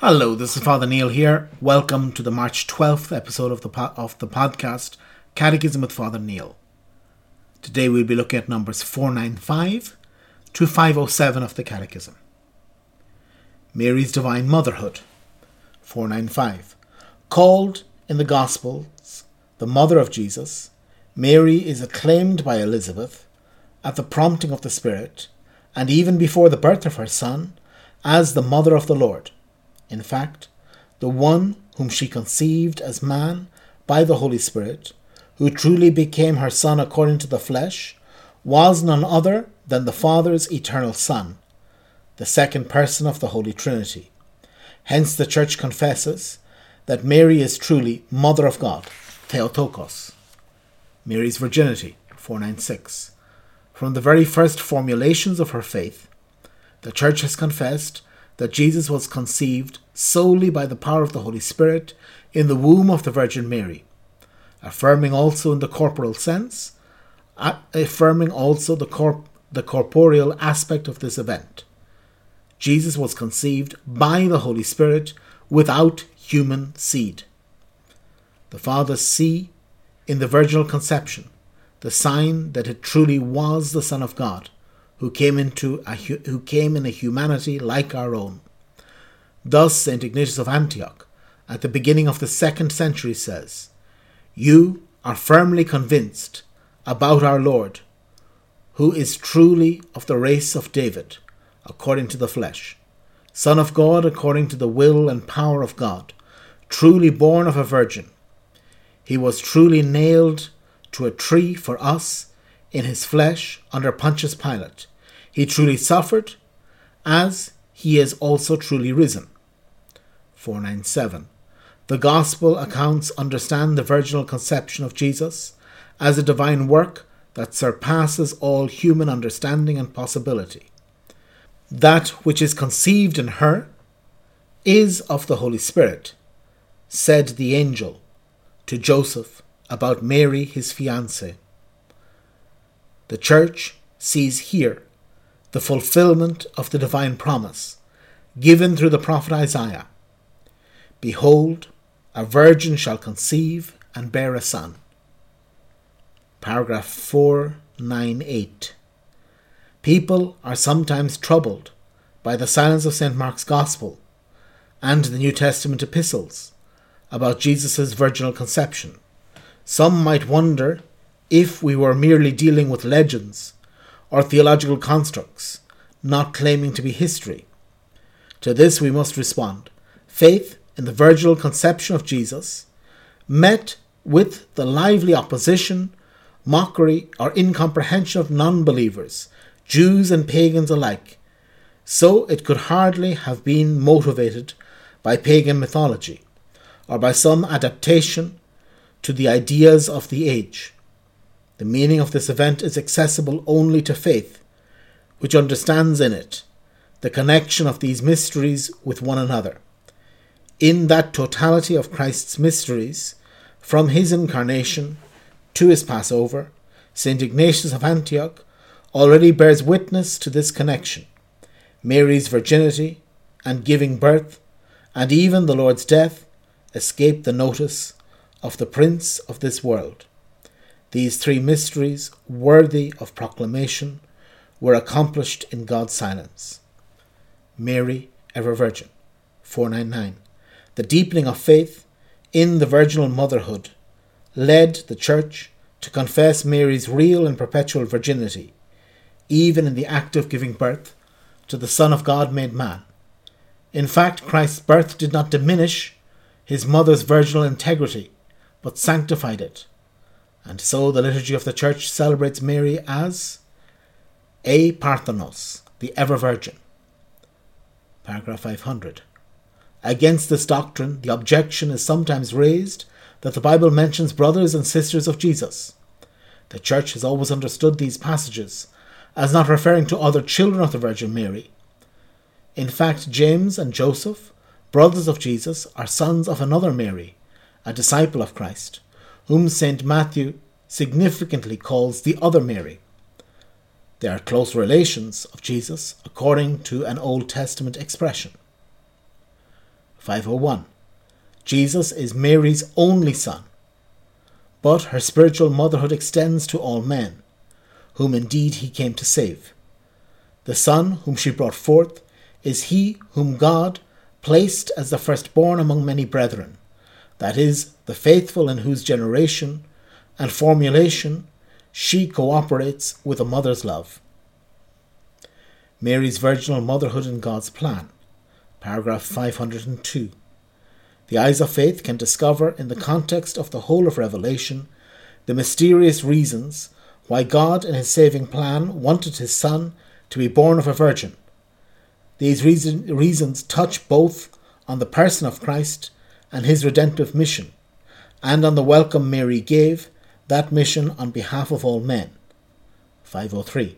Hello, this is Father Neil here. Welcome to the March 12th episode of the, po- of the podcast Catechism with Father Neil. Today we'll be looking at numbers 495 to 507 of the Catechism. Mary's Divine Motherhood, 495. Called in the Gospels the Mother of Jesus, Mary is acclaimed by Elizabeth at the prompting of the Spirit, and even before the birth of her son, as the Mother of the Lord. In fact, the one whom she conceived as man by the Holy Spirit, who truly became her Son according to the flesh, was none other than the Father's eternal Son, the second person of the Holy Trinity. Hence the Church confesses that Mary is truly Mother of God, Theotokos. Mary's virginity, 496. From the very first formulations of her faith, the Church has confessed that Jesus was conceived solely by the power of the Holy Spirit in the womb of the Virgin Mary, affirming also in the corporal sense, affirming also the, corp- the corporeal aspect of this event. Jesus was conceived by the Holy Spirit without human seed. The fathers see in the virginal conception the sign that it truly was the Son of God who came into a, who came in a humanity like our own. Thus Saint Ignatius of Antioch at the beginning of the second century says, You are firmly convinced about our Lord, who is truly of the race of David, according to the flesh, Son of God according to the will and power of God, truly born of a virgin. He was truly nailed to a tree for us in his flesh under Pontius Pilate. He truly suffered, as he is also truly risen. 497. The Gospel accounts understand the virginal conception of Jesus as a divine work that surpasses all human understanding and possibility. That which is conceived in her is of the Holy Spirit, said the angel to Joseph about Mary, his fiancée. The Church sees here the fulfillment of the divine promise given through the prophet Isaiah Behold, a virgin shall conceive and bear a son. Paragraph 498. People are sometimes troubled by the silence of St. Mark's Gospel and the New Testament epistles about Jesus' virginal conception. Some might wonder if we were merely dealing with legends or theological constructs, not claiming to be history. To this we must respond faith in the virginal conception of Jesus, met with the lively opposition, mockery, or incomprehension of non believers, Jews and pagans alike, so it could hardly have been motivated by pagan mythology or by some adaptation to the ideas of the age. The meaning of this event is accessible only to faith, which understands in it the connection of these mysteries with one another. In that totality of Christ's mysteries, from his incarnation to his Passover, St. Ignatius of Antioch already bears witness to this connection. Mary's virginity and giving birth, and even the Lord's death, escape the notice of the Prince of this world. These three mysteries, worthy of proclamation, were accomplished in God's silence. Mary, ever Virgin. 499. The deepening of faith in the virginal motherhood led the Church to confess Mary's real and perpetual virginity, even in the act of giving birth to the Son of God made man. In fact, Christ's birth did not diminish his mother's virginal integrity, but sanctified it and so the liturgy of the Church celebrates Mary as Aeiparthenos, the ever Virgin. Paragraph 500. Against this doctrine, the objection is sometimes raised that the Bible mentions brothers and sisters of Jesus. The Church has always understood these passages as not referring to other children of the Virgin Mary. In fact, James and Joseph, brothers of Jesus, are sons of another Mary, a disciple of Christ whom St. Matthew significantly calls the other Mary. They are close relations of Jesus according to an Old Testament expression. 501. Jesus is Mary's only son, but her spiritual motherhood extends to all men, whom indeed he came to save. The Son whom she brought forth is he whom God placed as the firstborn among many brethren, that is, the faithful in whose generation and formulation she cooperates with a mother's love. Mary's virginal motherhood in God's plan, paragraph 502. The eyes of faith can discover, in the context of the whole of Revelation, the mysterious reasons why God, in his saving plan, wanted his Son to be born of a virgin. These reason, reasons touch both on the person of Christ and his redemptive mission, and on the welcome Mary gave that mission on behalf of all men. 503.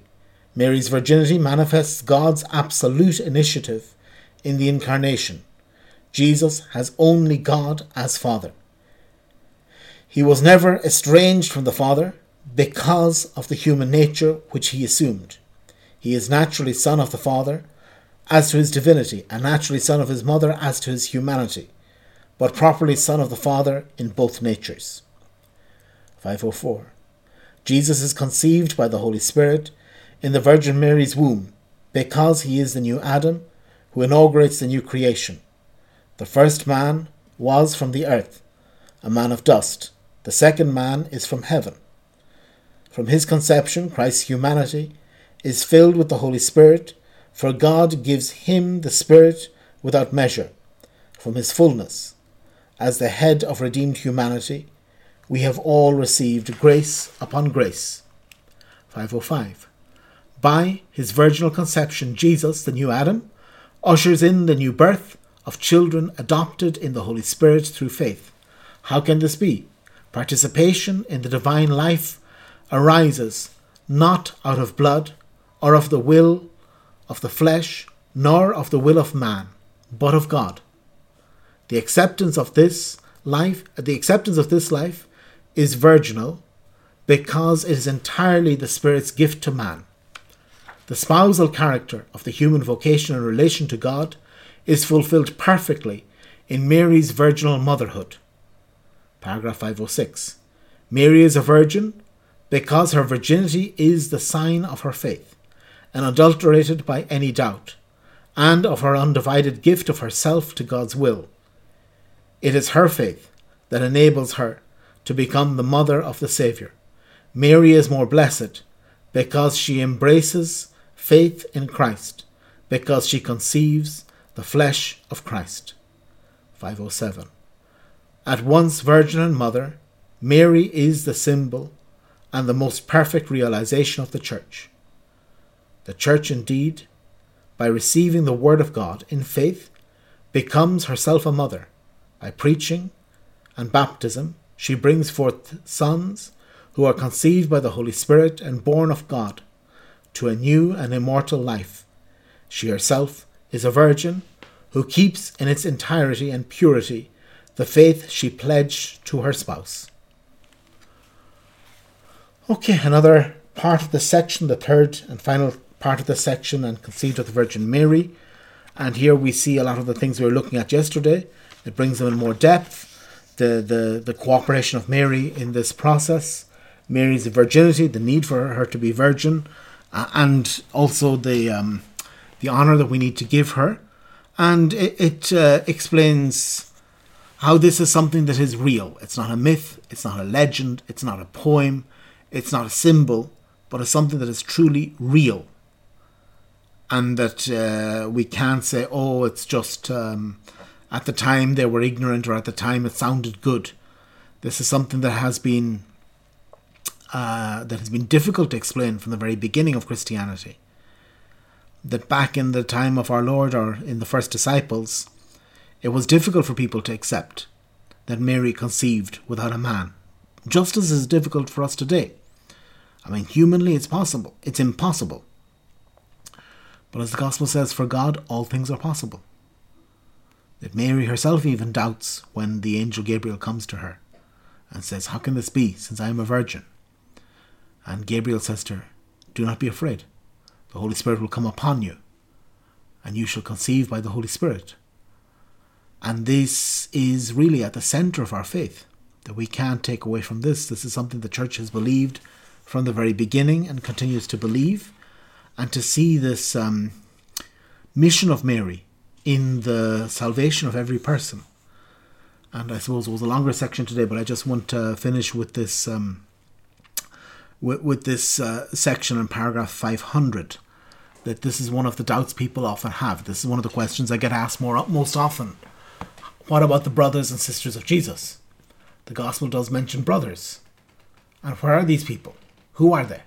Mary's virginity manifests God's absolute initiative in the incarnation. Jesus has only God as Father. He was never estranged from the Father because of the human nature which he assumed. He is naturally Son of the Father as to his divinity, and naturally Son of his mother as to his humanity, but properly Son of the Father in both natures. 504. Jesus is conceived by the Holy Spirit in the Virgin Mary's womb because he is the new Adam who inaugurates the new creation. The first man was from the earth, a man of dust. The second man is from heaven. From his conception, Christ's humanity is filled with the Holy Spirit, for God gives him the Spirit without measure. From his fullness, as the head of redeemed humanity, we have all received grace upon grace. 505. By his virginal conception, Jesus, the new Adam, ushers in the new birth of children adopted in the Holy Spirit through faith. How can this be? Participation in the divine life arises not out of blood or of the will of the flesh, nor of the will of man, but of God. The acceptance of this life, the acceptance of this life is virginal because it is entirely the Spirit's gift to man. The spousal character of the human vocation in relation to God is fulfilled perfectly in Mary's virginal motherhood. Paragraph 506. Mary is a virgin because her virginity is the sign of her faith, unadulterated by any doubt, and of her undivided gift of herself to God's will. It is her faith that enables her to become the mother of the Saviour. Mary is more blessed because she embraces faith in Christ, because she conceives the flesh of Christ. 507. At once virgin and mother, Mary is the symbol and the most perfect realization of the Church. The Church, indeed, by receiving the Word of God in faith, becomes herself a mother by preaching and baptism she brings forth sons who are conceived by the Holy Spirit and born of God to a new and immortal life. She herself is a virgin who keeps in its entirety and purity the faith she pledged to her spouse. Okay, another part of the section, the third and final part of the section, and conceived of the Virgin Mary. And here we see a lot of the things we were looking at yesterday. It brings them in more depth the, the, the cooperation of Mary in this process, Mary's virginity, the need for her to be virgin, uh, and also the um, the honor that we need to give her, and it, it uh, explains how this is something that is real. It's not a myth, it's not a legend, it's not a poem, it's not a symbol, but it's something that is truly real, and that uh, we can't say, oh, it's just. Um, at the time they were ignorant or at the time it sounded good. This is something that has been uh, that has been difficult to explain from the very beginning of Christianity. That back in the time of our Lord or in the first disciples, it was difficult for people to accept that Mary conceived without a man, just as is difficult for us today. I mean, humanly it's possible, it's impossible. But as the Gospel says, for God all things are possible that Mary herself even doubts when the angel Gabriel comes to her and says, How can this be, since I am a virgin? And Gabriel says to her, Do not be afraid. The Holy Spirit will come upon you, and you shall conceive by the Holy Spirit. And this is really at the center of our faith that we can't take away from this. This is something the church has believed from the very beginning and continues to believe. And to see this um, mission of Mary in the salvation of every person. And I suppose it was a longer section today, but I just want to finish with this um, with, with this uh, section in paragraph 500 that this is one of the doubts people often have. This is one of the questions I get asked more most often. What about the brothers and sisters of Jesus? The gospel does mention brothers. And where are these people? Who are they?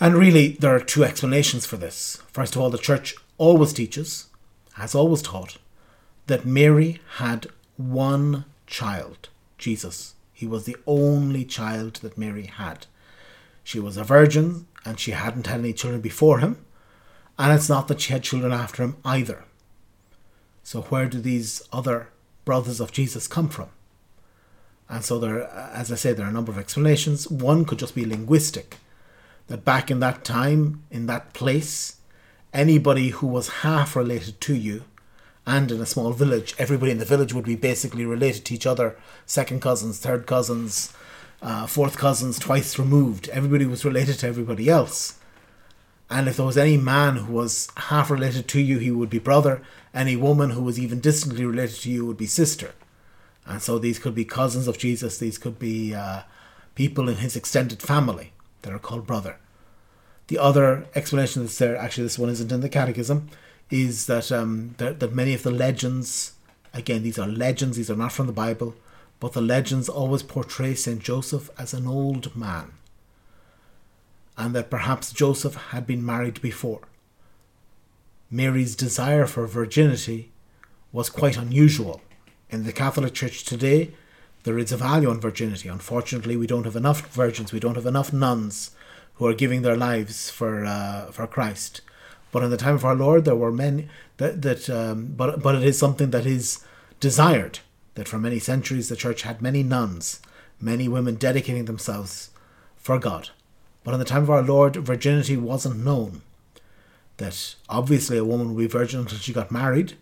And really, there are two explanations for this. First of all, the church always teaches, has always taught, that Mary had one child, Jesus. He was the only child that Mary had. She was a virgin and she hadn't had any children before him, and it's not that she had children after him either. So, where do these other brothers of Jesus come from? And so, there, as I say, there are a number of explanations. One could just be linguistic, that back in that time, in that place, anybody who was half related to you and in a small village, everybody in the village would be basically related to each other second cousins, third cousins, uh, fourth cousins, twice removed. Everybody was related to everybody else. And if there was any man who was half related to you, he would be brother. Any woman who was even distantly related to you would be sister. And so these could be cousins of Jesus, these could be uh, people in his extended family that are called brother. The other explanation that's there, actually, this one isn't in the catechism, is that, um, that, that many of the legends, again, these are legends, these are not from the Bible, but the legends always portray St. Joseph as an old man, and that perhaps Joseph had been married before. Mary's desire for virginity was quite unusual. In the Catholic Church today, there is a value on virginity. Unfortunately, we don't have enough virgins, we don't have enough nuns who are giving their lives for uh, for Christ. But in the time of our Lord, there were many that that. Um, but but it is something that is desired that for many centuries the church had many nuns, many women dedicating themselves for God. But in the time of our Lord, virginity wasn't known. That obviously a woman would be virgin until she got married,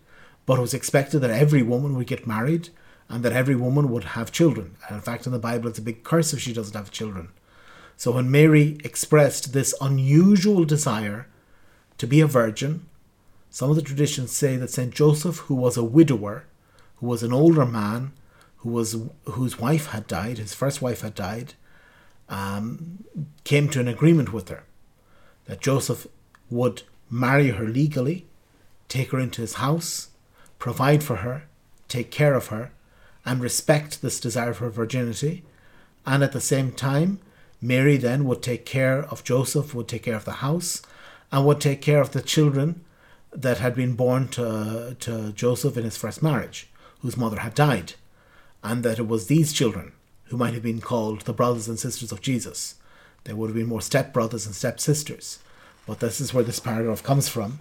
but it was expected that every woman would get married and that every woman would have children. And in fact, in the Bible, it's a big curse if she doesn't have children. So when Mary expressed this unusual desire to be a virgin, some of the traditions say that St. Joseph, who was a widower, who was an older man who was whose wife had died, his first wife had died, um, came to an agreement with her that Joseph would marry her legally, take her into his house, provide for her, take care of her, and respect this desire for virginity, and at the same time, Mary then would take care of Joseph, would take care of the house, and would take care of the children that had been born to, to Joseph in his first marriage whose mother had died, and that it was these children who might have been called the brothers and sisters of Jesus. There would have been more stepbrothers and stepsisters. but this is where this paragraph comes from.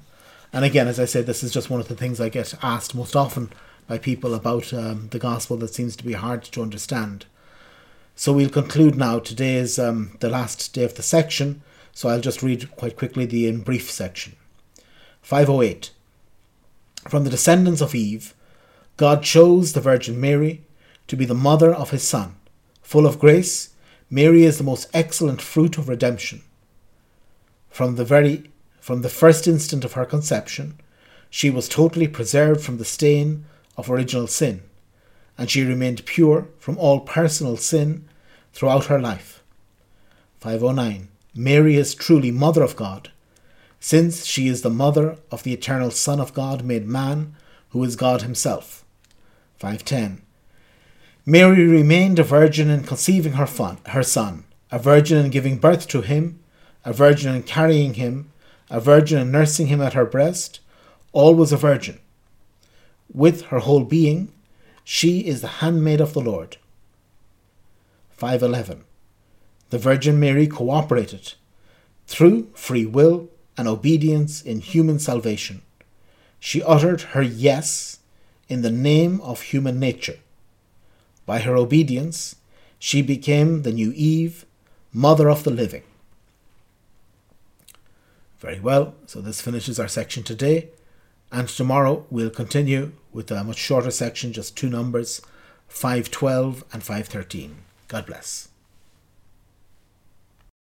And again, as I said, this is just one of the things I get asked most often by people about um, the gospel that seems to be hard to understand. So we'll conclude now. Today is um, the last day of the section, so I'll just read quite quickly the in brief section. 508. From the descendants of Eve, God chose the Virgin Mary to be the mother of his Son. Full of grace, Mary is the most excellent fruit of redemption. From the very from the first instant of her conception, she was totally preserved from the stain of original sin, and she remained pure from all personal sin throughout her life. 509. Mary is truly Mother of God, since she is the mother of the eternal Son of God made man, who is God Himself. 510. Mary remained a virgin in conceiving her, fun, her son, a virgin in giving birth to him, a virgin in carrying him, a virgin in nursing him at her breast, always a virgin. With her whole being, she is the handmaid of the Lord. 511. The Virgin Mary cooperated through free will and obedience in human salvation. She uttered her yes in the name of human nature. By her obedience, she became the new Eve, mother of the living. Very well, so this finishes our section today. And tomorrow we'll continue with a much shorter section, just two numbers 512 and 513. God bless.